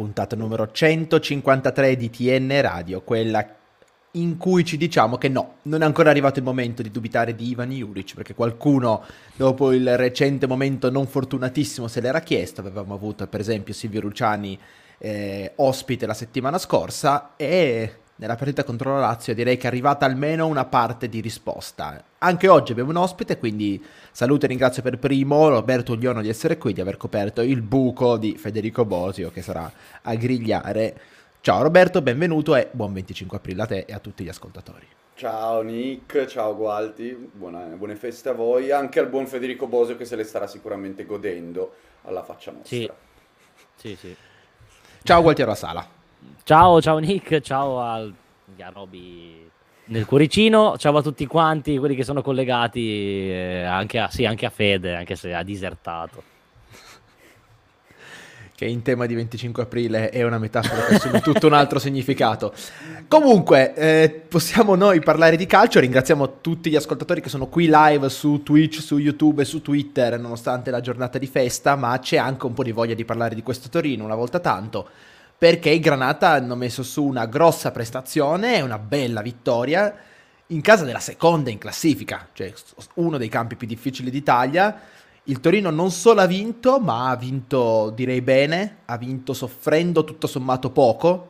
puntata numero 153 di TN Radio, quella in cui ci diciamo che no, non è ancora arrivato il momento di dubitare di Ivan Juric, perché qualcuno dopo il recente momento non fortunatissimo se l'era chiesto, avevamo avuto per esempio Silvio Luciani eh, ospite la settimana scorsa e nella partita contro la Lazio direi che è arrivata almeno una parte di risposta. Anche oggi abbiamo un ospite, quindi saluto e ringrazio per primo Roberto Ugliono di essere qui, di aver coperto il buco di Federico Bosio che sarà a grigliare. Ciao Roberto, benvenuto e buon 25 aprile a te e a tutti gli ascoltatori. Ciao Nick, ciao Gualti, buona, buone feste a voi, anche al buon Federico Bosio che se le starà sicuramente godendo alla faccia nostra. Sì, sì, sì. Ciao Gualtiero Sala. Ciao, ciao Nick, ciao al Garobi nel cuoricino, ciao a tutti quanti, quelli che sono collegati, eh, anche, a, sì, anche a Fede, anche se ha disertato. Che in tema di 25 aprile è una metafora che assume tutto un altro significato. Comunque, eh, possiamo noi parlare di calcio. Ringraziamo tutti gli ascoltatori che sono qui live su Twitch, su YouTube e su Twitter, nonostante la giornata di festa, ma c'è anche un po' di voglia di parlare di questo Torino una volta tanto perché i Granata hanno messo su una grossa prestazione una bella vittoria in casa della seconda in classifica, cioè uno dei campi più difficili d'Italia. Il Torino non solo ha vinto, ma ha vinto direi bene, ha vinto soffrendo tutto sommato poco.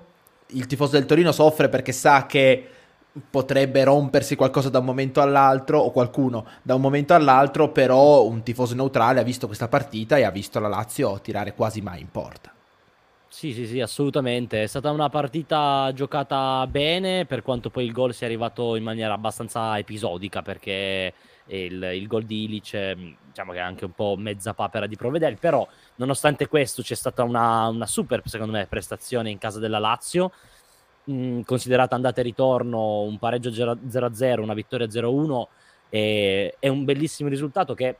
Il tifoso del Torino soffre perché sa che potrebbe rompersi qualcosa da un momento all'altro o qualcuno da un momento all'altro, però un tifoso neutrale ha visto questa partita e ha visto la Lazio tirare quasi mai in porta. Sì, sì, sì, assolutamente. È stata una partita giocata bene, per quanto poi il gol sia arrivato in maniera abbastanza episodica, perché il, il gol di Ilic, diciamo che è anche un po' mezza papera di Provedel, però nonostante questo c'è stata una, una super, secondo me, prestazione in casa della Lazio, mh, considerata andata e ritorno, un pareggio 0-0, una vittoria 0-1, e, è un bellissimo risultato che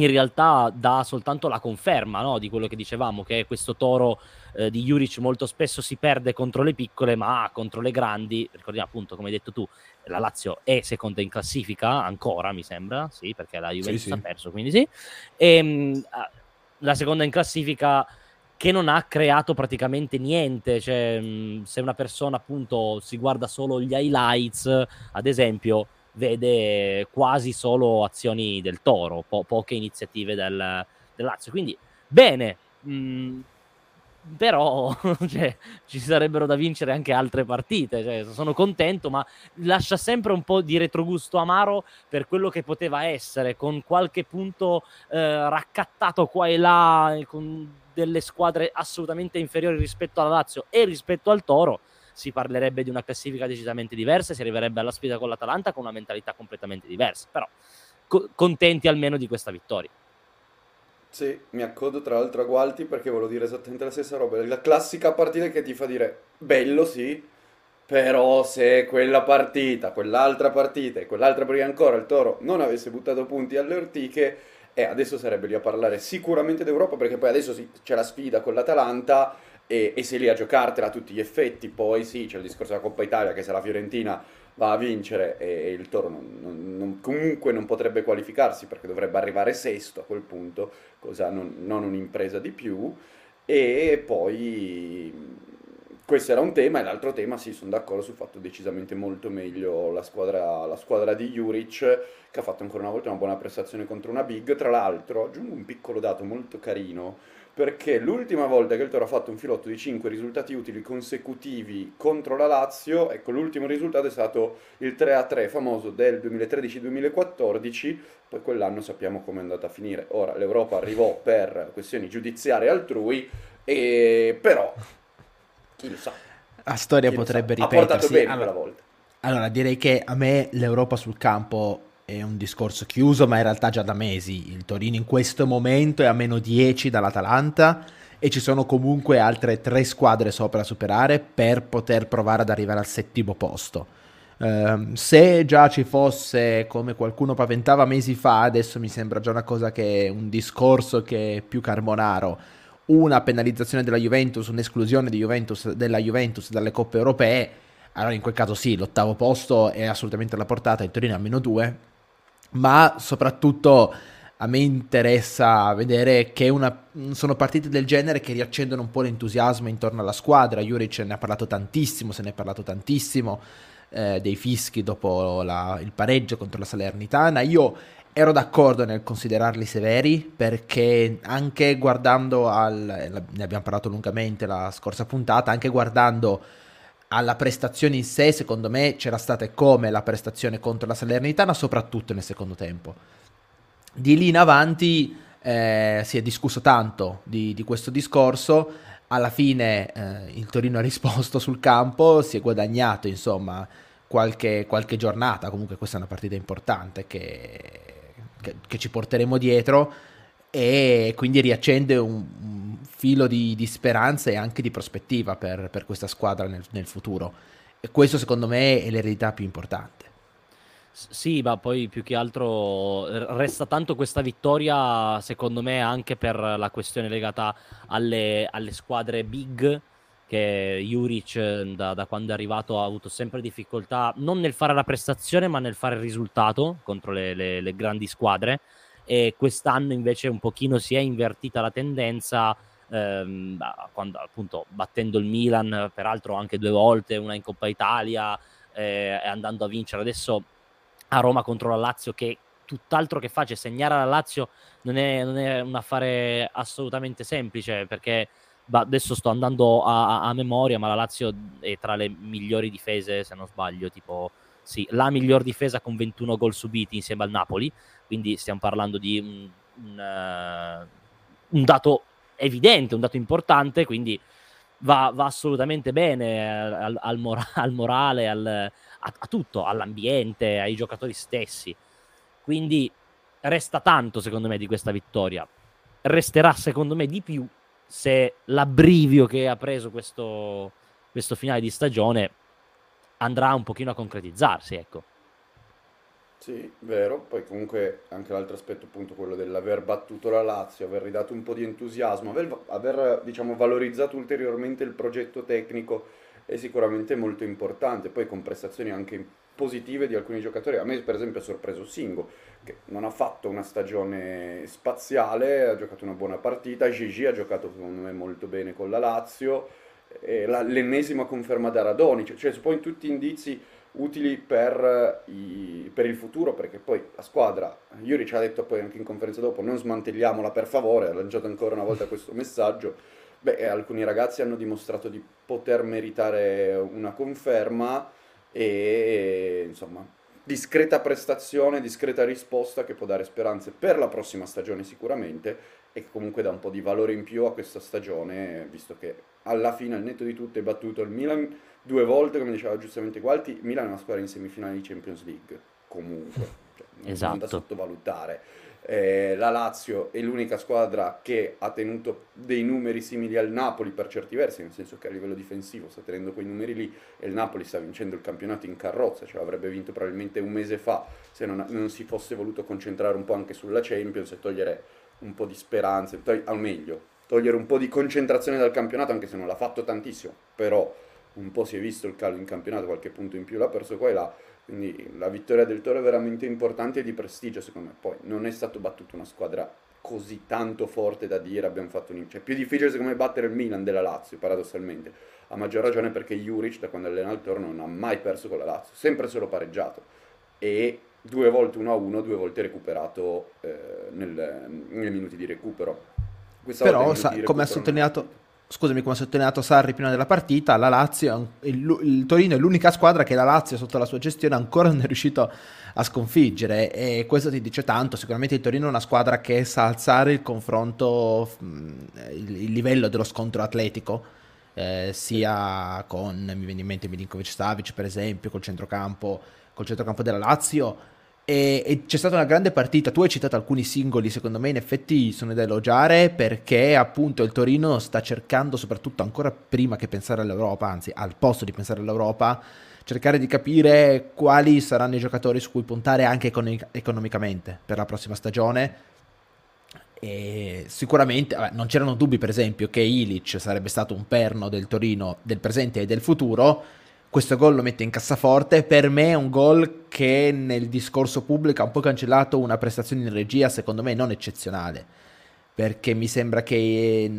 in realtà dà soltanto la conferma no? di quello che dicevamo, che questo toro eh, di Juric molto spesso si perde contro le piccole, ma contro le grandi, ricordiamo appunto, come hai detto tu, la Lazio è seconda in classifica ancora, mi sembra, sì, perché la Juventus sì, sì. ha perso, quindi sì. E, ehm, la seconda in classifica che non ha creato praticamente niente, cioè se una persona appunto si guarda solo gli highlights, ad esempio, vede quasi solo azioni del Toro, po- poche iniziative del, del, Lazio. Quindi bene, mh, mm, però cioè, ci sarebbero da vincere anche altre partite. Cioè, sono contento, ma lascia sempre un po' di retrogusto amaro per quello che poteva essere, con qualche punto eh, raccattato qua e là, con delle squadre assolutamente inferiori rispetto alla Lazio e rispetto al Toro si parlerebbe di una classifica decisamente diversa, si arriverebbe alla sfida con l'Atalanta con una mentalità completamente diversa, però co- contenti almeno di questa vittoria. Sì, mi accodo tra l'altro a Gualti perché volevo dire esattamente la stessa roba, la classica partita che ti fa dire bello sì, però se quella partita, quell'altra partita e quell'altra prima ancora il Toro non avesse buttato punti alle ortiche, eh, adesso sarebbe lì a parlare sicuramente d'Europa perché poi adesso c'è la sfida con l'Atalanta e, e sei lì a giocartela a tutti gli effetti, poi sì, c'è il discorso della Coppa Italia che se la Fiorentina va a vincere e, il Toro non, non, non, comunque non potrebbe qualificarsi perché dovrebbe arrivare sesto a quel punto, cosa non, non un'impresa di più, e poi questo era un tema e l'altro tema sì sono d'accordo sul fatto decisamente molto meglio la squadra, la squadra, di Juric che ha fatto ancora una volta una buona prestazione contro una big. Tra l'altro aggiungo un piccolo dato molto carino perché l'ultima volta che il Toro ha fatto un filotto di 5 risultati utili consecutivi contro la Lazio, ecco l'ultimo risultato è stato il 3-3 famoso del 2013-2014, poi quell'anno sappiamo come è andata a finire. Ora l'Europa arrivò per questioni giudiziarie altrui, e però chi lo sa. La storia potrebbe ripetersi. Ha portato bene allora, quella volta. Allora direi che a me l'Europa sul campo è un discorso chiuso, ma in realtà già da mesi. Il Torino in questo momento è a meno 10 dall'Atalanta e ci sono comunque altre tre squadre sopra da superare per poter provare ad arrivare al settimo posto. Uh, se già ci fosse, come qualcuno paventava mesi fa, adesso mi sembra già una cosa che è un discorso che è più carbonaro, una penalizzazione della Juventus, un'esclusione Juventus, della Juventus dalle coppe europee, allora in quel caso sì, l'ottavo posto è assolutamente alla portata, il Torino a meno 2, ma soprattutto a me interessa vedere che una, sono partite del genere che riaccendono un po' l'entusiasmo intorno alla squadra. Juric ne ha parlato tantissimo, se ne è parlato tantissimo eh, dei fischi dopo la, il pareggio contro la Salernitana. Io ero d'accordo nel considerarli severi perché anche guardando al, ne abbiamo parlato lungamente la scorsa puntata, anche guardando alla prestazione in sé, secondo me c'era stata come la prestazione contro la Salernitana, soprattutto nel secondo tempo. Di lì in avanti eh, si è discusso tanto di, di questo discorso, alla fine eh, il Torino ha risposto sul campo, si è guadagnato insomma qualche, qualche giornata, comunque questa è una partita importante che, che, che ci porteremo dietro. E quindi riaccende un, un filo di, di, speranza e anche di prospettiva per, per questa squadra nel, nel futuro. E questo secondo me è l'eredità più importante. Sì, ma poi più che altro resta tanto questa vittoria, secondo me, anche per la questione legata alle, alle squadre big, che Juric da, da, quando è arrivato ha avuto sempre difficoltà, non nel fare la prestazione, ma nel fare il risultato contro le, le, le grandi squadre. E quest'anno invece un pochino si è invertita la tendenza, ehm, quando, appunto battendo il Milan, peraltro anche due volte, una in Coppa Italia, eh, andando a vincere. Adesso a Roma contro la Lazio che tutt'altro che facile. Segnare alla Lazio non è, non è un affare assolutamente semplice perché adesso sto andando a, a, a, memoria, ma la Lazio è tra le migliori difese, se non sbaglio, tipo sì, la miglior difesa con 21 gol subiti insieme al Napoli, quindi stiamo parlando di un, un, uh, un dato evidente, un dato importante, quindi va, va assolutamente bene al, al, mora- al morale, al, a, a tutto, all'ambiente, ai giocatori stessi. Quindi resta tanto secondo me di questa vittoria. Resterà secondo me di più se l'abbrivio che ha preso questo, questo finale di stagione andrà un pochino a concretizzarsi, ecco. Sì, vero. Poi comunque anche l'altro aspetto, appunto, quello dell'aver battuto la Lazio, aver ridato un po' di entusiasmo, aver, aver diciamo, valorizzato ulteriormente il progetto tecnico è sicuramente molto importante, poi con prestazioni anche positive di alcuni giocatori. A me per esempio ha sorpreso Singo, che non ha fatto una stagione spaziale, ha giocato una buona partita, Gigi ha giocato secondo me molto bene con la Lazio, la, l'ennesima conferma da Radonic, cioè poi tutti indizi utili per, i, per, il futuro, perché poi la squadra, Iuri ci ha detto poi anche in conferenza dopo, non smantelliamola per favore, ha lanciato ancora una volta questo messaggio, Beh, alcuni ragazzi hanno dimostrato di poter meritare una conferma e insomma, discreta prestazione, discreta risposta che può dare speranze per la prossima stagione sicuramente e che comunque dà un po' di valore in più a questa stagione, visto che alla fine, al netto di tutto, è battuto il Milan due volte, come diceva giustamente Gualti, Milan è una squadra in semifinale di Champions League, comunque, cioè, non esatto. da sottovalutare eh, la Lazio è l'unica squadra che ha tenuto dei numeri simili al Napoli per certi versi, nel senso che a livello difensivo sta tenendo quei numeri lì e il Napoli sta vincendo il campionato in carrozza, cioè l'avrebbe vinto probabilmente un mese fa se non, non si fosse voluto concentrare un po' anche sulla Champions e togliere un po' di speranze, togli- al meglio, togliere un po' di concentrazione dal campionato, anche se non l'ha fatto tantissimo, però un po' si è visto il calo in campionato, qualche punto in più l'ha perso qua e là quindi la vittoria del Toro è veramente importante e di prestigio secondo me. Poi non è stato battuto una squadra così tanto forte da dire abbiamo fatto un... Cioè, più difficile secondo me battere il Milan della Lazio, paradossalmente. A maggior ragione perché Juric, da quando allena il Toro, non ha mai perso con la Lazio, sempre solo pareggiato. E due volte 1-1, due volte recuperato eh, nel, nei minuti di recupero. Questa Però, sa, come ha sottolineato scusami come ha sottolineato Sarri prima della partita, la Lazio, il, il, Torino è l'unica squadra che la Lazio sotto la sua gestione ancora non è riuscito a sconfiggere. E questo ti dice tanto, sicuramente il Torino è una squadra che sa alzare il confronto, il, il livello dello scontro atletico, eh, sia con, mi viene in mente Milinkovic Savic per esempio, col centrocampo, col centrocampo della Lazio, e, e, c'è stata una grande partita. Tu hai citato alcuni singoli, secondo me in effetti sono da elogiare perché appunto il Torino sta cercando, soprattutto ancora prima che pensare all'Europa, anzi al posto di pensare all'Europa, cercare di capire quali saranno i giocatori su cui puntare anche econ- economicamente per la prossima stagione. E sicuramente vabbè, non c'erano dubbi, per esempio, che Ilic sarebbe stato un perno del Torino del presente e del futuro questo gol lo mette in cassaforte, per me è un gol che nel discorso pubblico ha un po' cancellato una prestazione in regia secondo me non eccezionale, perché mi sembra che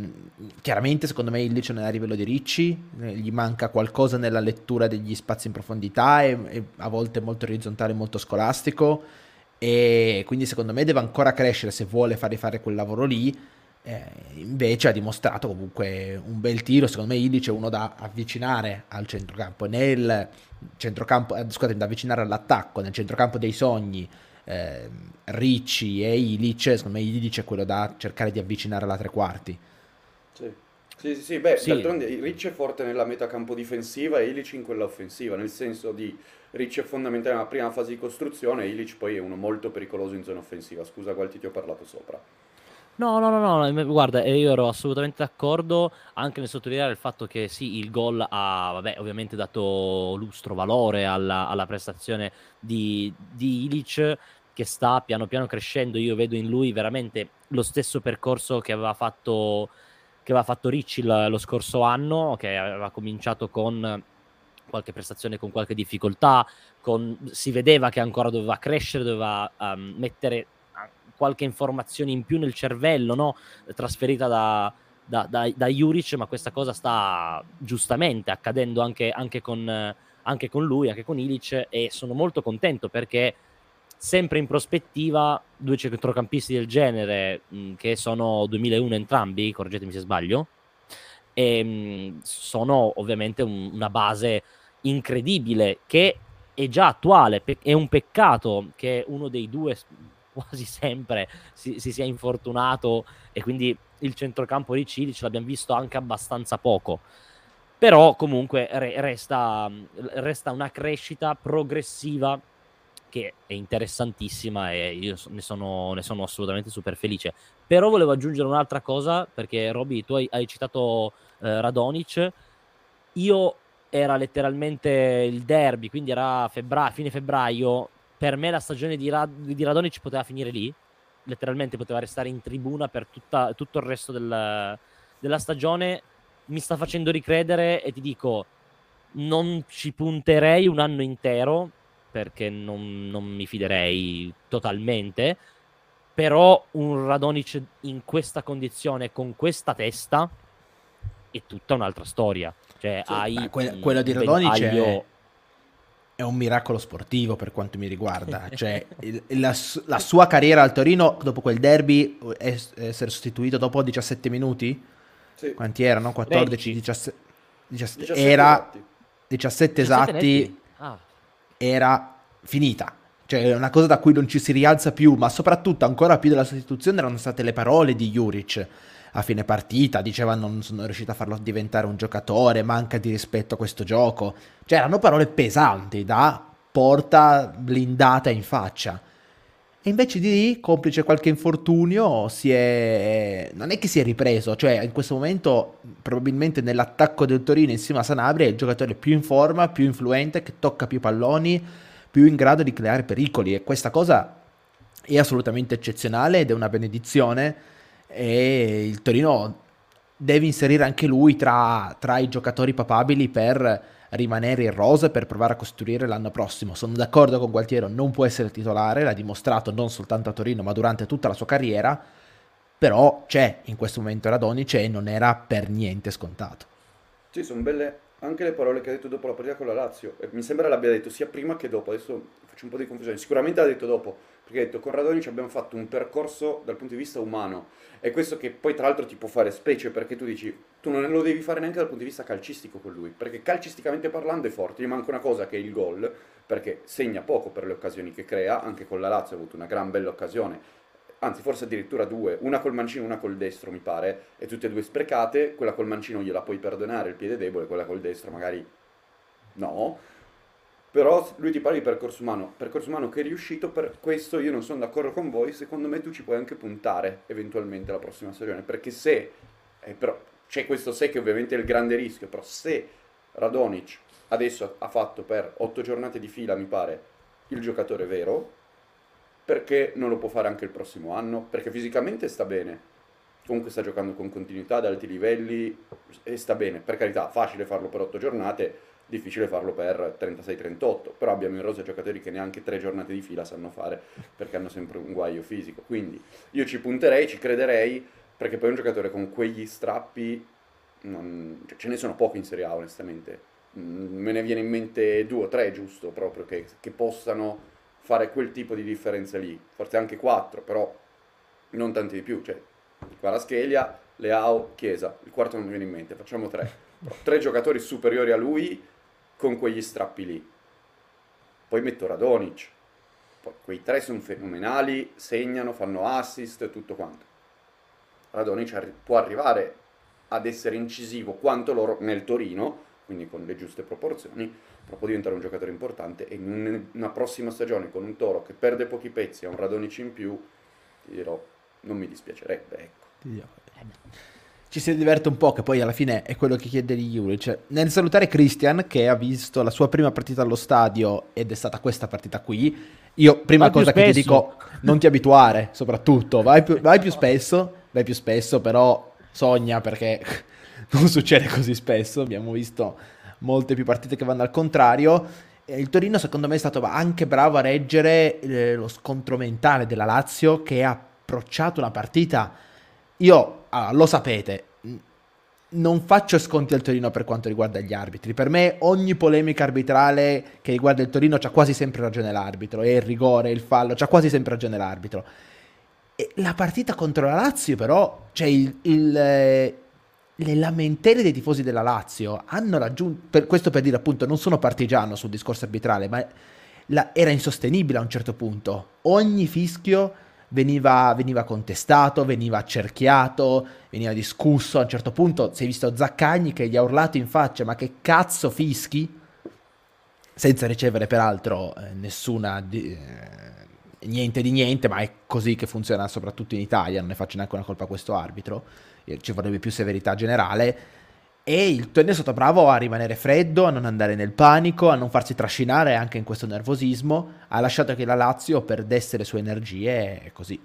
chiaramente secondo me Illich non è a livello di Ricci, eh, gli manca qualcosa nella lettura degli spazi in profondità, è, è a volte molto orizzontale, molto scolastico e quindi secondo me deve ancora crescere se vuole fare fare quel lavoro lì eh, invece ha dimostrato comunque un bel tiro, secondo me Illich è uno da avvicinare al centrocampo, nel centrocampo, eh, scusate, da avvicinare all'attacco, nel centrocampo dei sogni, eh, Ricci e Illich, secondo me Illich è quello da cercare di avvicinare alla tre quarti. Sì. Sì, sì, sì, beh, sì. d'altronde Ricci è forte nella metacampo difensiva e Illich in quella offensiva, nel senso di Ricci è fondamentale nella prima fase di costruzione e Illich poi è uno molto pericoloso in zona offensiva. Scusa, Gualti, ti ho parlato sopra. No, no, no, no, guarda, io ero assolutamente d'accordo anche nel sottolineare il fatto che sì, il gol ha, vabbè, ovviamente dato lustro, valore alla, alla prestazione di, di Ilic che sta piano piano crescendo. Io vedo in lui veramente lo stesso percorso che aveva fatto, che aveva fatto Ricci lo scorso anno, che aveva cominciato con qualche prestazione con qualche difficoltà, con, si vedeva che ancora doveva crescere, doveva um, mettere qualche informazione in più nel cervello, no? trasferita da, da, da, da, Juric, ma questa cosa sta giustamente accadendo anche, anche, con, anche con lui, anche con Ilic, e sono molto contento perché sempre in prospettiva due centrocampisti del genere, che sono 2001 entrambi, correggetemi se sbaglio, e, mh, sono ovviamente un, una base incredibile che è già attuale, è un peccato che uno dei due quasi sempre si, si sia infortunato e quindi il centrocampo di Cili ce l'abbiamo visto anche abbastanza poco. Però comunque re, resta, resta una crescita progressiva che è interessantissima e io ne sono, ne sono, assolutamente super felice. Però volevo aggiungere un'altra cosa, perché Roby, tu hai, hai citato eh, Radonic, io era letteralmente il derby, quindi era febbraio, fine febbraio, per me la stagione di, Rad- di Radonic poteva finire lì, letteralmente poteva restare in tribuna per tutta, tutto il resto del, della stagione. Mi sta facendo ricredere e ti dico, non ci punterei un anno intero perché non, non mi fiderei totalmente. Però un Radonic in questa condizione, con questa testa, è tutta un'altra storia. Cioè, sì, hai beh, quella, quella di Radonic è è un miracolo sportivo per quanto mi riguarda. Cioè, il, la, la, sua carriera al Torino dopo quel derby è, essere sostituito dopo 17 minuti? Sì. Quanti erano? 14, 17, 17, 17 era esatti. 17 esatti. Ah. Era finita. Cioè, è una cosa da cui non ci si rialza più, ma soprattutto ancora più della sostituzione erano state le parole di Juric a fine partita, diceva non sono riuscito a farlo diventare un giocatore, manca di rispetto a questo gioco. Cioè erano parole pesanti da porta blindata in faccia. E invece di lì, complice qualche infortunio, si è... non è che si è ripreso, cioè in questo momento probabilmente nell'attacco del Torino insieme a Sanabria è il giocatore più in forma, più influente, che tocca più palloni, più in grado di creare pericoli e questa cosa è assolutamente eccezionale ed è una benedizione e il Torino deve inserire anche lui tra, tra i giocatori papabili per rimanere in rosa per provare a costruire l'anno prossimo. Sono d'accordo con Gualtiero, non può essere titolare, l'ha dimostrato non soltanto a Torino ma durante tutta la sua carriera, però c'è in questo momento Radonic e non era per niente scontato. Sì, sono belle anche le parole che ha detto dopo la partita con la Lazio. mi sembra l'abbia detto sia prima che dopo, adesso faccio un po' di confusione. Sicuramente l'ha detto dopo, perché ha detto con Radonic abbiamo fatto un percorso dal punto di vista umano e questo che poi tra l'altro ti può fare specie perché tu dici tu non lo devi fare neanche dal punto di vista calcistico con lui perché calcisticamente parlando è forte gli manca una cosa che è il gol perché segna poco per le occasioni che crea anche con la Lazio ha avuto una gran bella occasione anzi forse addirittura due una col mancino e una col destro mi pare e tutte e due sprecate quella col mancino gliela puoi perdonare il piede debole quella col destro magari no. Però lui ti parla di percorso umano, percorso umano che è riuscito, per questo io non sono d'accordo con voi, secondo me tu ci puoi anche puntare eventualmente la prossima stagione, perché se, eh, però, c'è questo se che ovviamente è il grande rischio, però se Radonic adesso ha fatto per otto giornate di fila, mi pare, il giocatore vero, perché non lo può fare anche il prossimo anno? Perché fisicamente sta bene, comunque sta giocando con continuità ad alti livelli e sta bene, per carità, facile farlo per otto giornate, difficile farlo per 36-38, però abbiamo in rosa giocatori che neanche tre giornate di fila sanno fare perché hanno sempre un guaio fisico, quindi io ci punterei, ci crederei, perché poi un giocatore con quegli strappi, non, cioè, ce ne sono pochi in Serie A onestamente, mm, me ne viene in mente due o tre giusto proprio che, che possano fare quel tipo di differenza lì, forse anche quattro, però non tanti di più, cioè Quaraschelia, Leao, Chiesa, il quarto non mi viene in mente, facciamo tre. Tre giocatori superiori a lui con quegli strappi lì. Poi metto Radonic. Poi quei tre sono fenomenali, segnano, fanno assist, tutto quanto. Radonic può arrivare ad essere incisivo quanto loro nel Torino, quindi con le giuste proporzioni, però può diventare un giocatore importante e in una prossima stagione con un Toro che perde pochi pezzi e un Radonic in più, ti dirò, non mi dispiacerebbe, ecco. Ci si diverte un po', che poi alla fine è quello che chiede di Juric. Cioè, nel salutare Christian, che ha visto la sua prima partita allo stadio ed è stata questa partita qui, io prima vai cosa che ti dico, non ti abituare, soprattutto, vai più, vai più spesso, vai più spesso, però sogna perché non succede così spesso, abbiamo visto molte più partite che vanno al contrario. Il Torino secondo me è stato anche bravo a reggere eh, lo scontro mentale della Lazio che ha approcciato una partita io, ah, lo sapete, non faccio sconti al Torino per quanto riguarda gli arbitri. Per me ogni polemica arbitrale che riguarda il Torino c'ha quasi sempre ragione l'arbitro, e il rigore, il fallo, c'ha quasi sempre ragione l'arbitro. E la partita contro la Lazio però, cioè il, il, eh, le lamentele dei tifosi della Lazio hanno raggiunto, per, questo per dire appunto, non sono partigiano sul discorso arbitrale, ma la, era insostenibile a un certo punto. Ogni fischio veniva, veniva contestato, veniva accerchiato, veniva discusso. A un certo punto si è visto Zaccagni che gli ha urlato in faccia: Ma che cazzo fischi? Senza ricevere peraltro eh, nessuna. Di, eh, niente di niente, ma è così che funziona soprattutto in Italia. Non ne faccio neanche una colpa a questo arbitro. Ci vorrebbe più severità generale e il Tony è stato bravo a rimanere freddo, a non andare nel panico, a non farsi trascinare anche in questo nervosismo. Ha lasciato che la Lazio perdesse le sue energie e così.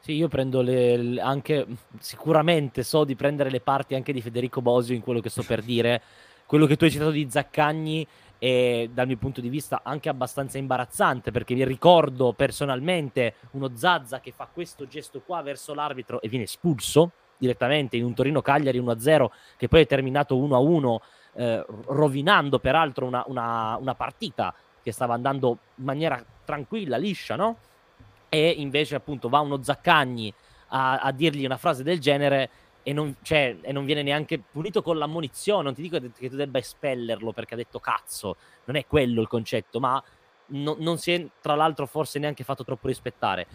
Sì, io prendo le, anche, sicuramente so di prendere le parti anche di Federico Bosio in quello che sto per dire. Quello che tu hai citato di Zaccagni è dal mio punto di vista anche abbastanza imbarazzante perché mi ricordo personalmente uno Zazza che fa questo gesto qua verso l'arbitro e viene espulso direttamente in un Torino-Cagliari 1-0 che poi è terminato 1-1 eh, rovinando peraltro una, una, una, partita che stava andando in maniera tranquilla, liscia, no? E invece appunto va uno Zaccagni a, a dirgli una frase del genere e non, cioè, e non, viene neanche punito con l'ammonizione. Non ti dico che tu debba espellerlo perché ha detto cazzo, non è quello il concetto, ma no, non si è tra l'altro forse neanche fatto troppo rispettare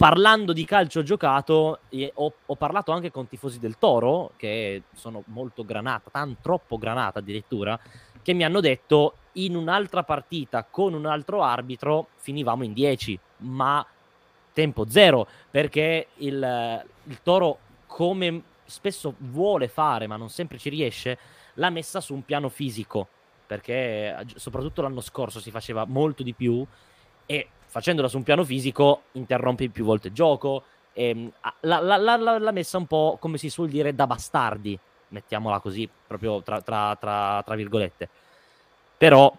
parlando di calcio giocato, ho, ho, parlato anche con tifosi del Toro, che sono molto granata, tan troppo granata addirittura, che mi hanno detto in un'altra partita con un altro arbitro finivamo in 10, ma tempo zero, perché il, il Toro, come spesso vuole fare, ma non sempre ci riesce, l'ha messa su un piano fisico, perché soprattutto l'anno scorso si faceva molto di più e facendola su un piano fisico interrompe più volte il gioco. E, l'ha, l'ha, l'ha, l'ha, messa un po' come si suol dire da bastardi, mettiamola così, proprio tra, tra, tra, tra virgolette. Però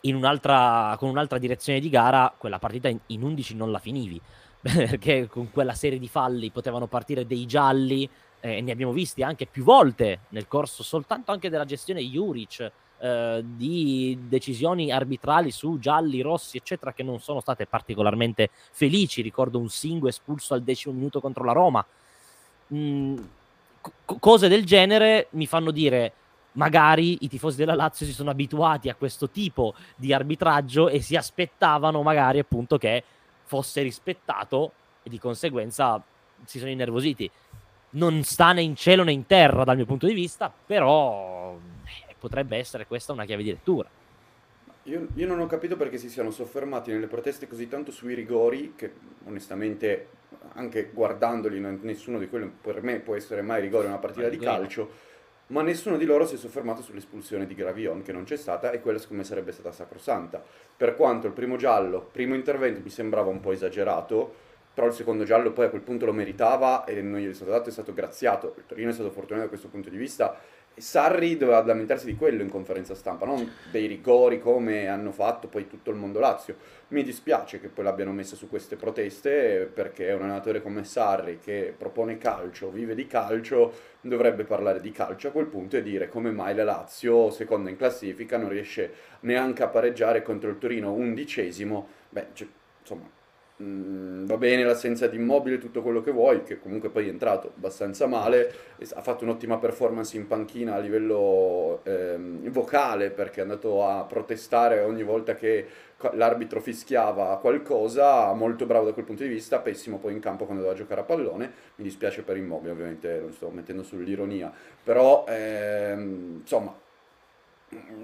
un'altra, con un'altra direzione di gara, quella partita in, in 11 non la finivi, perché con quella serie di falli potevano partire dei gialli, eh, ne abbiamo visti anche più volte nel corso soltanto anche della gestione Juric eh, di decisioni arbitrali su gialli, rossi, eccetera, che non sono state particolarmente felici. Ricordo un Singo espulso al decimo minuto contro la Roma. Mm, co- cose del genere mi fanno dire magari i tifosi della Lazio si sono abituati a questo tipo di arbitraggio e si aspettavano magari appunto che fosse rispettato e di conseguenza si sono innervositi. Non sta né in cielo né in terra dal mio punto di vista, però potrebbe essere questa una chiave di lettura. Io, io, non ho capito perché si siano soffermati nelle proteste così tanto sui rigori, che onestamente, anche guardandoli, nessuno di quelli per me può essere mai rigore in una partita di calcio, ma nessuno di loro si è soffermato sull'espulsione di Gravion, che non c'è stata, e quella secondo me sarebbe stata sacrosanta. Per quanto il primo giallo, primo intervento, mi sembrava un po' esagerato, però il secondo giallo poi a quel punto lo meritava e non gli è stato dato, è stato graziato. Il Torino è stato fortunato da questo punto di vista Sarri doveva lamentarsi di quello in conferenza stampa, non dei rigori come hanno fatto poi tutto il mondo Lazio. Mi dispiace che poi l'abbiano messa su queste proteste perché un allenatore come Sarri che propone calcio, vive di calcio, dovrebbe parlare di calcio a quel punto e dire come mai la Lazio, seconda in classifica, non riesce neanche a pareggiare contro il Torino undicesimo. Beh, cioè, insomma, Mm, va bene l'assenza di immobile, tutto quello che vuoi, che comunque poi è entrato abbastanza male, ha fatto un'ottima performance in panchina a livello ehm, vocale perché è andato a protestare ogni volta che l'arbitro fischiava qualcosa, molto bravo da quel punto di vista, pessimo poi in campo quando doveva giocare a pallone, mi dispiace per immobile ovviamente, lo sto mettendo sull'ironia, però ehm, insomma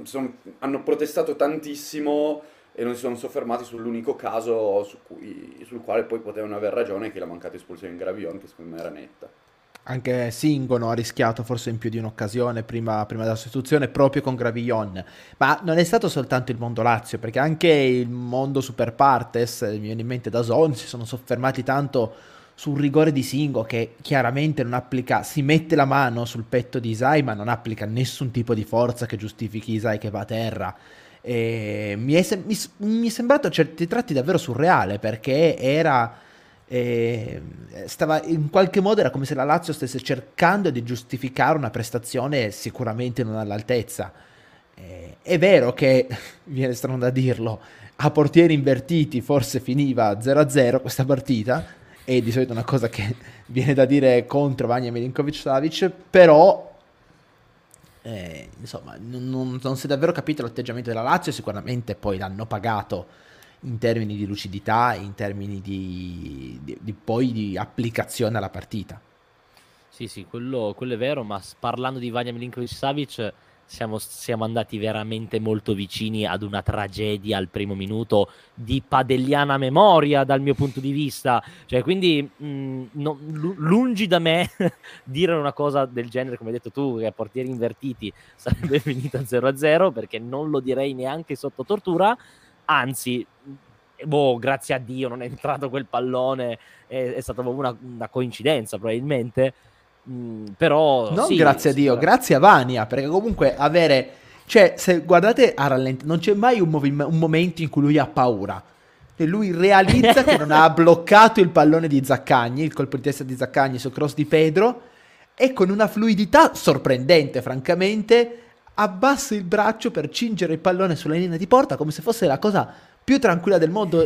son, hanno protestato tantissimo e non si sono soffermati sull'unico caso su cui, sul quale poi potevano aver ragione che la mancata espulsione in Gravion che secondo me era netta. Anche Singono ha rischiato forse in più di un'occasione prima, prima, della sostituzione proprio con Gravillon. Ma non è stato soltanto il mondo Lazio, perché anche il mondo Super Partes, mi viene in mente da Zon, si sono soffermati tanto sul rigore di Singo che chiaramente non applica, si mette la mano sul petto di Isai ma non applica nessun tipo di forza che giustifichi Isai che va a terra. Mi, è, mi, mi, è, sembrato a certi tratti davvero surreale perché era. Eh, stava in qualche modo era come se la Lazio stesse cercando di giustificare una prestazione sicuramente non all'altezza. È vero che viene strano da dirlo, a portieri invertiti forse finiva 0-0 questa partita, e di solito una cosa che viene da dire contro Vania Milinkovic Savic, però eh, insomma, non, non, si è davvero capito l'atteggiamento della Lazio, sicuramente poi l'hanno pagato in termini di lucidità, in termini di, di, di poi di applicazione alla partita. Sì, sì, quello, quello, è vero, ma parlando di Vania Milinkovic Savic siamo, siamo, andati veramente molto vicini ad una tragedia al primo minuto di padelliana memoria dal mio punto di vista. Cioè, quindi mh, mm, no, lungi da me dire una cosa del genere, come hai detto tu, che a portieri invertiti sarebbe finita 0-0, perché non lo direi neanche sotto tortura. Anzi, boh, grazie a Dio non è entrato quel pallone, è, è stata una, una coincidenza probabilmente Mm, però non sì, grazie a Dio, grazie a Vania, perché comunque avere cioè, se guardate a rallenti, non c'è mai un, movi- un momento in cui lui ha paura. E lui realizza che non ha bloccato il pallone di Zaccagni, il colpo di testa di Zaccagni sul cross di Pedro, e con una fluidità sorprendente, francamente, abbassa il braccio per cingere il pallone sulla linea di porta come se fosse la cosa più tranquilla del mondo.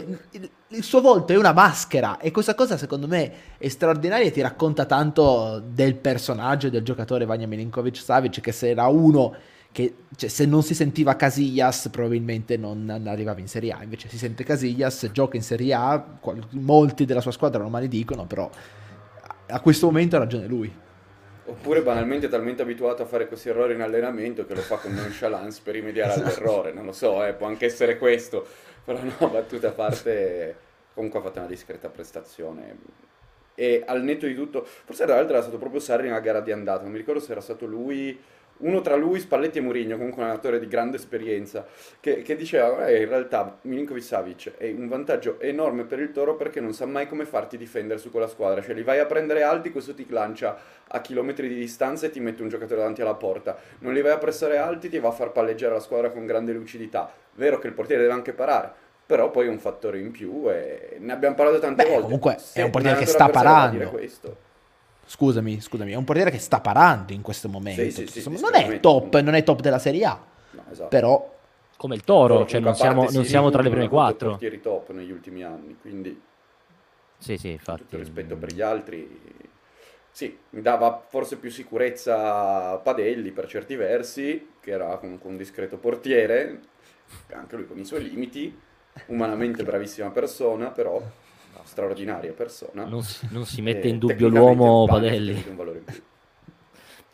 Il, suo volto è una maschera e questa cosa secondo me è straordinaria e ti racconta tanto del personaggio del giocatore Vanya Milinkovic Savic che se era uno che cioè, se non si sentiva Casillas probabilmente non, non, arrivava in Serie A, invece si sente Casillas, gioca in Serie A, qual- molti della sua squadra lo maledicono, però a questo momento ha ragione lui. Oppure banalmente talmente abituato a fare questi errori in allenamento che lo fa con nonchalance per rimediare esatto. all'errore, non lo so, eh, può anche essere questo. Però no, battute a parte, comunque ha fatto una discreta prestazione. E al netto di tutto, forse tra l'altro era stato proprio Sarri nella gara di andata, non mi ricordo se era stato lui, uno tra lui, Spalletti e Mourinho, comunque un allenatore di grande esperienza, che, che diceva, eh, in realtà Milinkovic Savic è un vantaggio enorme per il Toro perché non sa mai come farti difendere su quella squadra, cioè li vai a prendere alti, questo ti lancia a chilometri di distanza e ti mette un giocatore davanti alla porta, non li vai a pressare alti, ti va a far palleggiare la squadra con grande lucidità, Vero che il portiere deve anche parare, però poi è un fattore in più e ne abbiamo parlato tante Beh, volte. Comunque è un portiere che sta parando. Scusami, scusami, è un portiere che sta parando in questo momento. Sì, sì, sì, non è top, non è top della Serie A. No, esatto. Però come il Toro, cioè non siamo, non siamo tra le prime quattro. portieri top negli ultimi anni, quindi Sì, sì, infatti. Tutto rispetto per gli altri. Sì, mi dava forse più sicurezza Padelli per certi versi, che era comunque un discreto portiere, anche lui con i suoi limiti, umanamente bravissima persona, però straordinaria persona. Non si, non si mette in dubbio l'uomo Padelli.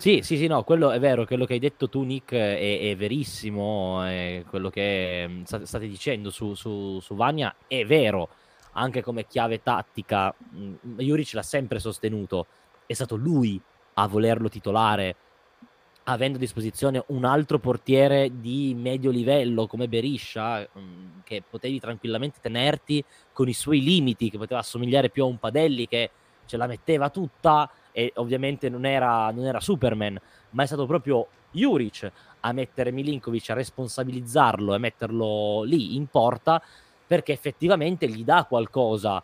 Sì, sì, sì, no, quello è vero, quello che hai detto tu Nick è, è verissimo, è quello che mm, state dicendo su, su, su Vania è vero, anche come chiave tattica, mm, Juric l'ha sempre sostenuto, è stato lui a volerlo titolare, avendo a disposizione un altro portiere di medio livello come Beriscia, mm, che potevi tranquillamente tenerti con i suoi limiti, che poteva assomigliare più a un Padelli che ce la metteva tutta, e ovviamente non era, non era Superman, ma è stato proprio Juric a mettere Milinkovic, a responsabilizzarlo e metterlo lì in porta perché effettivamente gli dà qualcosa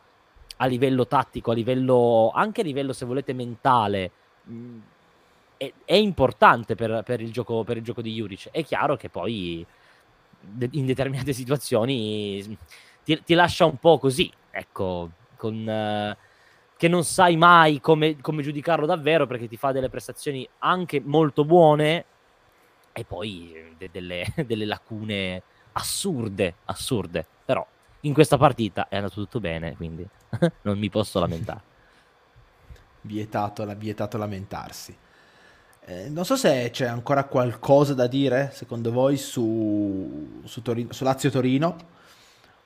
a livello tattico, a livello anche a livello se volete mentale. È, importante per, per, il gioco, per il gioco di Juric. È chiaro che poi in determinate situazioni ti, ti, lascia un po' così, ecco, con, uh, che non sai mai come, come giudicarlo davvero perché ti fa delle prestazioni anche molto buone e poi de- delle, delle lacune assurde, assurde, però in questa partita è andato tutto bene, quindi non mi posso lamentare. Vietato, vietato lamentarsi. Eh, non so se c'è ancora qualcosa da dire, secondo voi, su, su, Torino, su Lazio-Torino,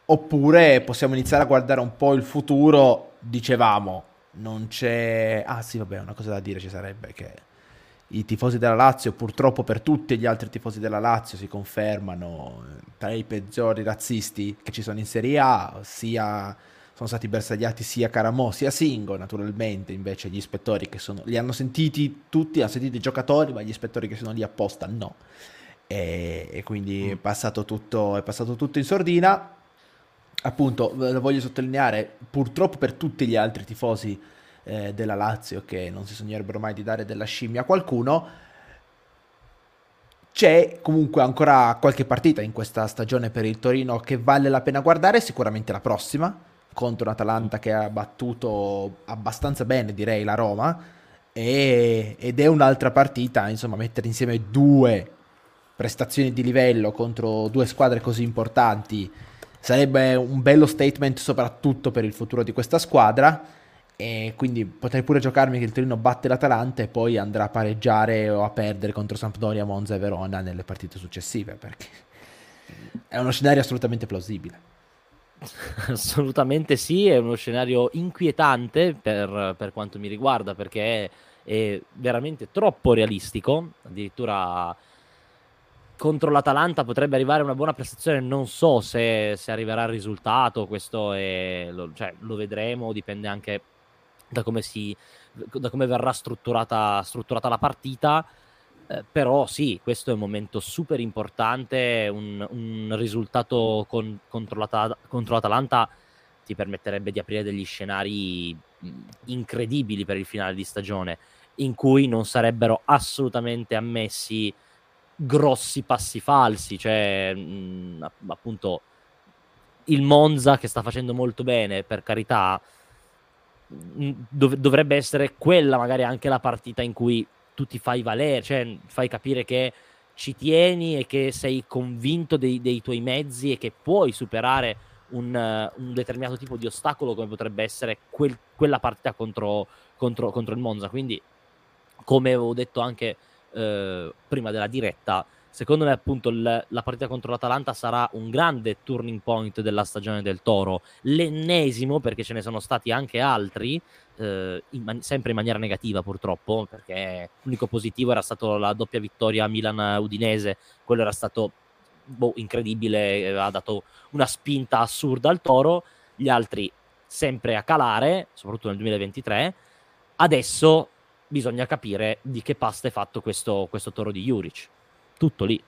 oppure possiamo iniziare a guardare un po' il futuro, dicevamo, non c'è... Ah sì, vabbè, una cosa da dire ci sarebbe che i tifosi della Lazio, purtroppo per tutti gli altri tifosi della Lazio, si confermano tra i peggiori razzisti che ci sono in Serie A, sia sono stati bersagliati sia Caramò sia Singo, naturalmente invece gli ispettori che sono, li hanno sentiti tutti, hanno sentito i giocatori, ma gli ispettori che sono lì apposta no. E, e quindi mm. è, passato tutto, è passato tutto in sordina. Appunto, lo voglio sottolineare, purtroppo per tutti gli altri tifosi eh, della Lazio che non si sognerebbero mai di dare della scimmia a qualcuno, c'è comunque ancora qualche partita in questa stagione per il Torino che vale la pena guardare, sicuramente la prossima, contro un'Atalanta che ha battuto abbastanza bene, direi, la Roma. E, ed è un'altra partita, insomma, mettere insieme due prestazioni di livello contro due squadre così importanti sarebbe un bello statement soprattutto per il futuro di questa squadra e quindi potrei pure giocarmi che il Torino batte l'Atalanta e poi andrà a pareggiare o a perdere contro Sampdoria, Monza e Verona nelle partite successive perché è uno scenario assolutamente plausibile. Assolutamente sì, è uno scenario inquietante per, per quanto mi riguarda perché è, è, veramente troppo realistico, addirittura contro l'Atalanta potrebbe arrivare una buona prestazione, non so se, se arriverà il risultato, questo è, lo, cioè, lo vedremo, dipende anche da come, si, da come verrà strutturata, strutturata la partita eh, però sì, questo è un momento super importante, un, un risultato con, contro, l'Ata- contro l'Atalanta ti permetterebbe di aprire degli scenari incredibili per il finale di stagione, in cui non sarebbero assolutamente ammessi grossi passi falsi, cioè mh, appunto il Monza che sta facendo molto bene, per carità, dov- dovrebbe essere quella magari anche la partita in cui tu ti fai valere, cioè fai capire che ci tieni e che sei convinto dei, dei tuoi mezzi e che puoi superare un, un, determinato tipo di ostacolo come potrebbe essere quel, quella partita contro, contro, contro, il Monza. Quindi, come avevo detto anche eh, prima della diretta, secondo me appunto il, la partita contro l'Atalanta sarà un grande turning point della stagione del Toro, l'ennesimo perché ce ne sono stati anche altri, eh, in man- sempre in maniera negativa purtroppo, perché l'unico positivo era stato la doppia vittoria Milan-Udinese, quello era stato boh, incredibile, ha dato una spinta assurda al Toro, gli altri sempre a calare, soprattutto nel 2023, adesso bisogna capire di che pasta è fatto questo, questo Toro di Juric tutto lì.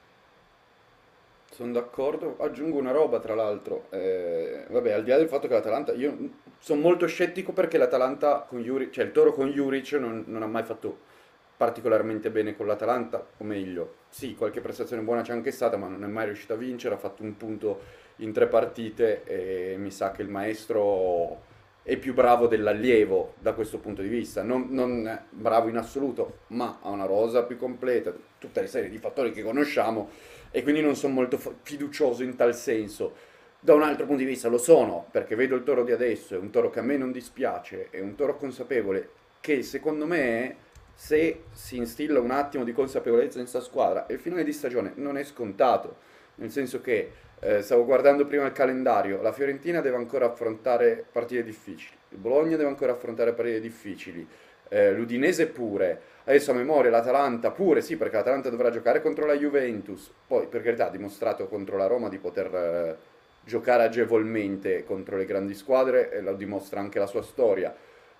Sono d'accordo, aggiungo una roba tra l'altro, eh, vabbè al di là del fatto che l'Atalanta, io sono molto scettico perché l'Atalanta con Juric, cioè il Toro con Juric non, non ha mai fatto particolarmente bene con l'Atalanta, o meglio, sì, qualche prestazione buona c'è anche stata, ma non è mai riuscito a vincere, ha fatto un punto in tre partite e mi sa che il maestro è più bravo dell'allievo da questo punto di vista, non, non bravo in assoluto, ma ha una rosa più completa, tutte le serie di fattori che conosciamo e quindi non sono molto fiducioso in tal senso. Da un altro punto di vista lo sono, perché vedo il toro di adesso, è un toro che a me non dispiace, è un toro consapevole, che secondo me se si instilla un attimo di consapevolezza in questa squadra, il finale di stagione non è scontato, nel senso che eh, stavo guardando prima il calendario, la Fiorentina deve ancora affrontare partite difficili, il Bologna deve ancora affrontare partite difficili, eh, l'Udinese pure, adesso a memoria l'Atalanta pure, sì perché l'Atalanta dovrà giocare contro la Juventus, poi per carità ha dimostrato contro la Roma di poter eh, giocare agevolmente contro le grandi squadre e lo dimostra anche la sua storia,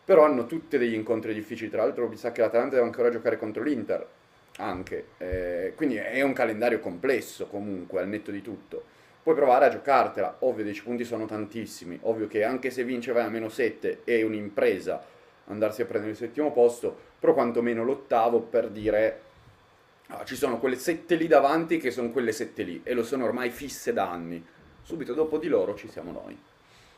però hanno tutti degli incontri difficili. Tra l'altro, mi sa che l'Atalanta deve ancora giocare contro l'Inter. Anche, eh, quindi è un calendario complesso comunque, al netto di tutto. Puoi provare a giocartela, ovvio 10 punti sono tantissimi, ovvio che anche se vince vai a meno 7 è un'impresa andarsi a prendere il settimo posto, però quantomeno l'ottavo per dire ah, ci sono quelle 7 lì davanti che sono quelle 7 lì e lo sono ormai fisse da anni. Subito dopo di loro ci siamo noi.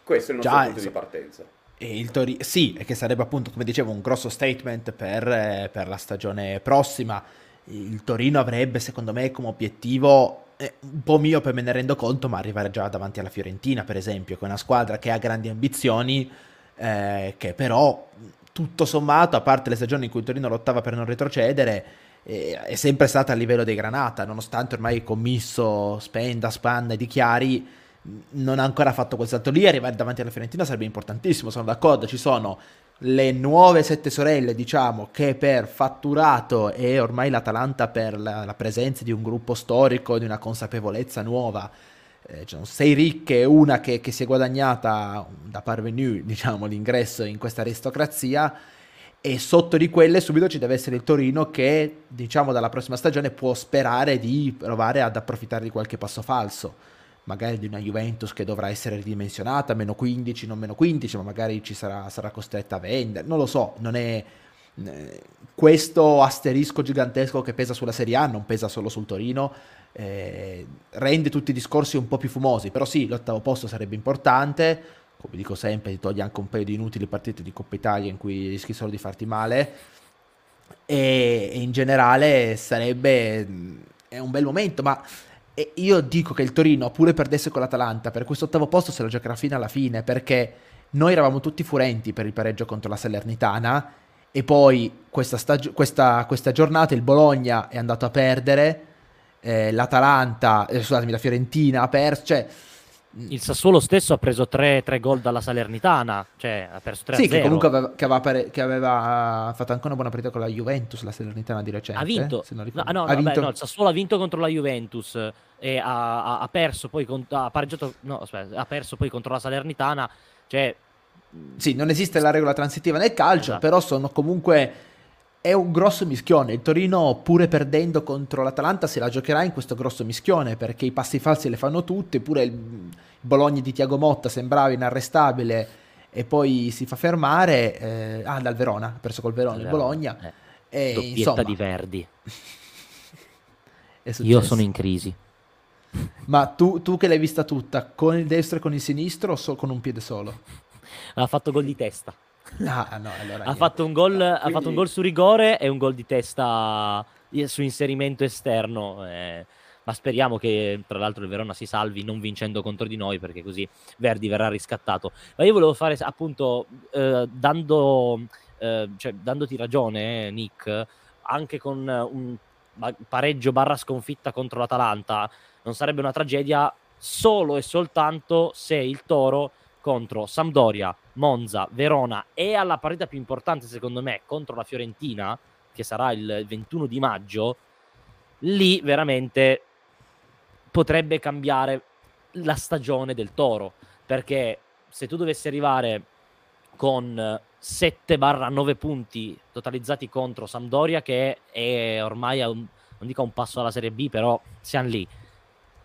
Questo è il nostro Già, punto so. di partenza. E il Tori- sì, e che sarebbe appunto, come dicevo, un grosso statement per, eh, per, la stagione prossima. Il Torino avrebbe, secondo me, come obiettivo, eh, un po' mio per me ne rendo conto, ma arrivare già davanti alla Fiorentina, per esempio, che è una squadra che ha grandi ambizioni, eh, che però, tutto sommato, a parte le stagioni in cui Torino lottava per non retrocedere, eh, è sempre stata a livello dei Granata, nonostante ormai commisso spenda, spanna e dichiari non ha ancora fatto quel salto lì, arrivare davanti alla Fiorentina sarebbe importantissimo, sono d'accordo, ci sono le nuove sette sorelle, diciamo, che per fatturato e ormai l'Atalanta per la, la presenza di un gruppo storico, di una consapevolezza nuova, eh, cioè sei ricche una che, che, si è guadagnata da parvenu, diciamo, l'ingresso in questa aristocrazia, e sotto di quelle subito ci deve essere il Torino che, diciamo, dalla prossima stagione può sperare di provare ad approfittare di qualche passo falso magari di una Juventus che dovrà essere ridimensionata, meno 15, non meno 15, ma magari ci sarà, sarà costretta a vendere, non lo so, non è eh, questo asterisco gigantesco che pesa sulla Serie A, non pesa solo sul Torino, eh, rende tutti i discorsi un po' più fumosi, però sì, l'ottavo posto sarebbe importante, come dico sempre, ti toglie anche un paio di inutili partite di Coppa Italia in cui rischi solo di farti male, e, e in generale sarebbe è un bel momento, ma e io dico che il Torino, pure perdesse con l'Atalanta, per questo ottavo posto se lo giocherà fino alla fine, perché noi eravamo tutti furenti per il pareggio contro la Salernitana e poi questa, stag- questa, questa giornata il Bologna è andato a perdere, eh, l'Atalanta, eh, scusatemi, la Fiorentina ha perso, cioè il Sassuolo stesso ha preso 3, 3 gol dalla Salernitana, cioè ha perso 3 Sì, che comunque aveva, che aveva, pare, che aveva, fatto anche una buona partita con la Juventus, la Salernitana di recente. Ha vinto. No, no, no, ha vinto. no, il Sassuolo ha vinto contro la Juventus e ha, ha perso poi ha pareggiato, no, aspetta, ha perso poi contro la Salernitana, cioè Sì, non esiste la regola transitiva nel calcio, esatto. però sono comunque è un grosso mischione. Il Torino, pure perdendo contro l'Atalanta, se la giocherà in questo grosso mischione perché i passi falsi le fanno tutti. Pure il Bologna di Tiago Motta sembrava inarrestabile e poi si fa fermare. Eh, ah, dal Verona, ha perso col Verona il Bologna. Eh. E, Doppietta insomma, di Verdi. Io sono in crisi. Ma tu, tu, che l'hai vista tutta, con il destro e con il sinistro o so, con un piede solo? Ha fatto gol di testa. Ah, no, allora ha, fatto un gol, no, quindi... ha fatto un gol su rigore e un gol di testa su inserimento esterno. Eh, ma speriamo che tra l'altro il Verona si salvi non vincendo contro di noi perché così Verdi verrà riscattato. Ma io volevo fare appunto eh, dando, eh, cioè, dandoti ragione, Nick, anche con un pareggio barra sconfitta contro l'Atalanta non sarebbe una tragedia solo e soltanto se il Toro contro Sampdoria, Monza, Verona e alla partita più importante secondo me contro la Fiorentina, che sarà il 21 di maggio, lì veramente potrebbe cambiare la stagione del Toro, perché se tu dovessi arrivare con 7-9 punti totalizzati contro Sampdoria, che è ormai un, non dico un passo alla Serie B, però siamo lì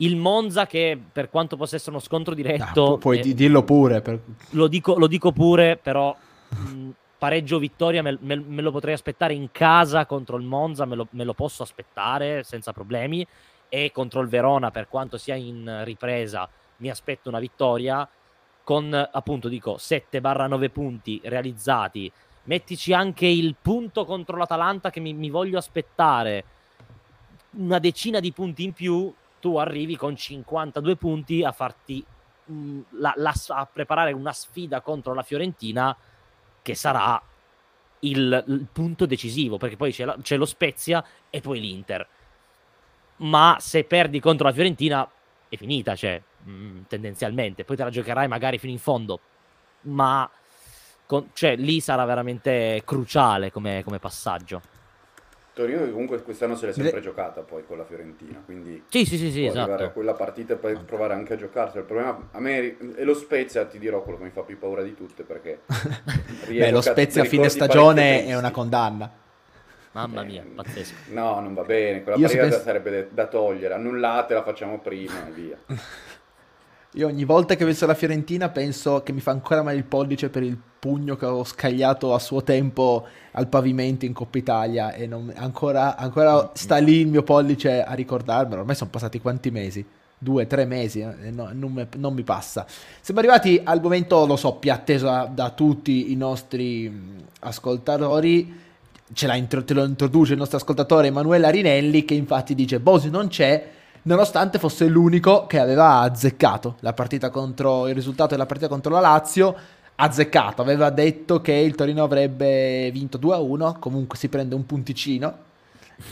il Monza che per quanto possa essere uno scontro diretto... Ah, puoi eh, dirlo pure. Per... Lo, dico, lo, dico, pure, però mh, pareggio vittoria me, me, me, lo potrei aspettare in casa contro il Monza, me lo, me lo, posso aspettare senza problemi. E contro il Verona, per quanto sia in ripresa, mi aspetto una vittoria con appunto dico 7-9 punti realizzati. Mettici anche il punto contro l'Atalanta che mi, mi voglio aspettare una decina di punti in più tu arrivi con 52 punti a farti mh, mm, la, la, a preparare una sfida contro la Fiorentina che sarà il, il punto decisivo perché poi c'è, la, c'è, lo Spezia e poi l'Inter. Ma se perdi contro la Fiorentina è finita cioè mh, mm, tendenzialmente. Poi te la giocherai magari fino in fondo. Ma con, cioè, lì sarà veramente cruciale come, come passaggio Torino che comunque quest'anno se l'è sempre giocata poi con la Fiorentina, quindi sì, sì, sì, sì esatto. arrivare a quella partita per provare anche a giocarsela. Il problema a me e lo Spezia ti dirò quello che mi fa più paura di tutte perché Beh, lo Spezia a fine stagione è una condanna. Mamma mia, eh, pazzesco. No, non va bene, quella Io partita penso... sarebbe da togliere, annullate, la facciamo prima e via. Io ogni volta che penso alla Fiorentina penso che mi fa ancora male il pollice per il pugno che ho scagliato a suo tempo al pavimento in Coppa Italia e non, ancora, ancora sta lì il mio pollice a ricordarmelo. Ormai sono passati quanti mesi? Due, tre mesi, eh? no, non, me, non, mi passa. Siamo arrivati al momento, lo so, più atteso da, da tutti i nostri ascoltatori. Ce l'ha, te lo introduce il nostro ascoltatore Emanuele Arinelli che infatti dice Bosi non c'è nonostante fosse l'unico che aveva azzeccato contro il risultato della partita contro la Lazio azzeccato. Aveva detto che il Torino avrebbe vinto 2-1 comunque si prende un punticino.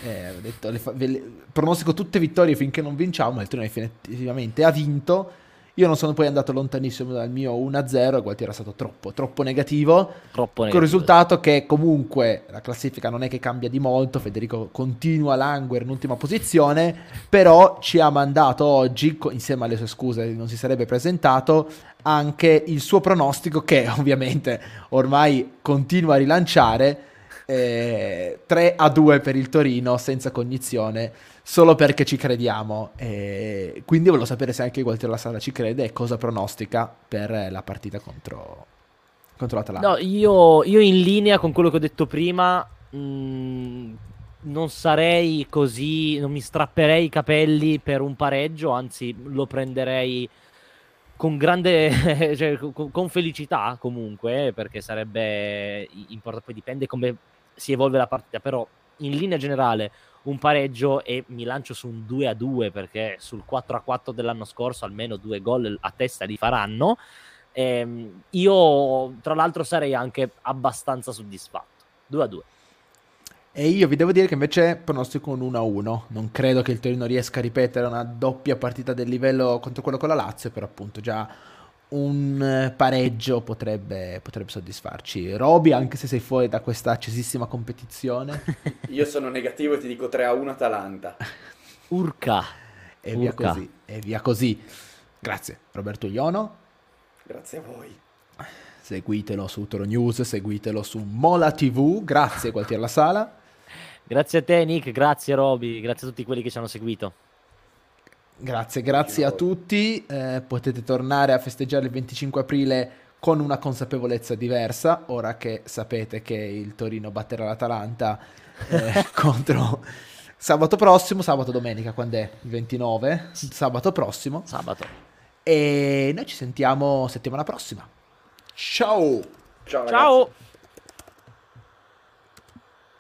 Eh, detto, le, le, pronostico tutte vittorie finché non vinciamo il Torino effettivamente ha vinto io non sono poi andato lontanissimo dal mio 1-0, Gualtieri era stato troppo, troppo negativo. Troppo negativo. Con il risultato che comunque la classifica non è che cambia di molto, Federico continua a languere in ultima posizione, però ci ha mandato oggi, insieme alle sue scuse, non si sarebbe presentato, anche il suo pronostico che ovviamente ormai continua a rilanciare. Eh, 3 a 2 per il Torino senza cognizione solo perché ci crediamo. E quindi volevo sapere se anche Gualtiero La Sala ci crede e cosa pronostica per la partita contro, contro l'Atalanta. No, io, io, in linea con quello che ho detto prima. Mh, mm, non sarei così, non mi strapperei i capelli per un pareggio, anzi lo prenderei con grande, cioè, con, con, felicità comunque, perché sarebbe importante, poi dipende come si evolve la partita, però in linea generale un pareggio e mi lancio su un 2 a 2 perché sul 4 a 4 dell'anno scorso almeno due gol a testa li faranno. Ehm, io tra l'altro sarei anche abbastanza soddisfatto. 2 a 2. E io vi devo dire che invece pronostico un 1-1. Non credo che il Torino riesca a ripetere una doppia partita del livello contro quello con la Lazio, però appunto già un eh, pareggio potrebbe, potrebbe, soddisfarci. Roby, anche se sei fuori da questa accesissima competizione. Io sono negativo e ti dico 3 a 1 Atalanta. Urca. E Urca. via così. E via così. Grazie Roberto Iono. Grazie a voi. Seguitelo su Toro News, seguitelo su Mola TV. Grazie Gualtier La Sala. Grazie a te Nick, grazie Roby, grazie a tutti quelli che ci hanno seguito. Grazie, grazie a tutti. Eh, potete tornare a festeggiare il 25 aprile con una consapevolezza diversa, ora che sapete che il Torino batterà l'Atalanta eh, contro sabato prossimo, sabato domenica, quando è? Il 29? Sabato prossimo. Sabato. E noi ci sentiamo settimana prossima. Ciao! Ciao! Ciao.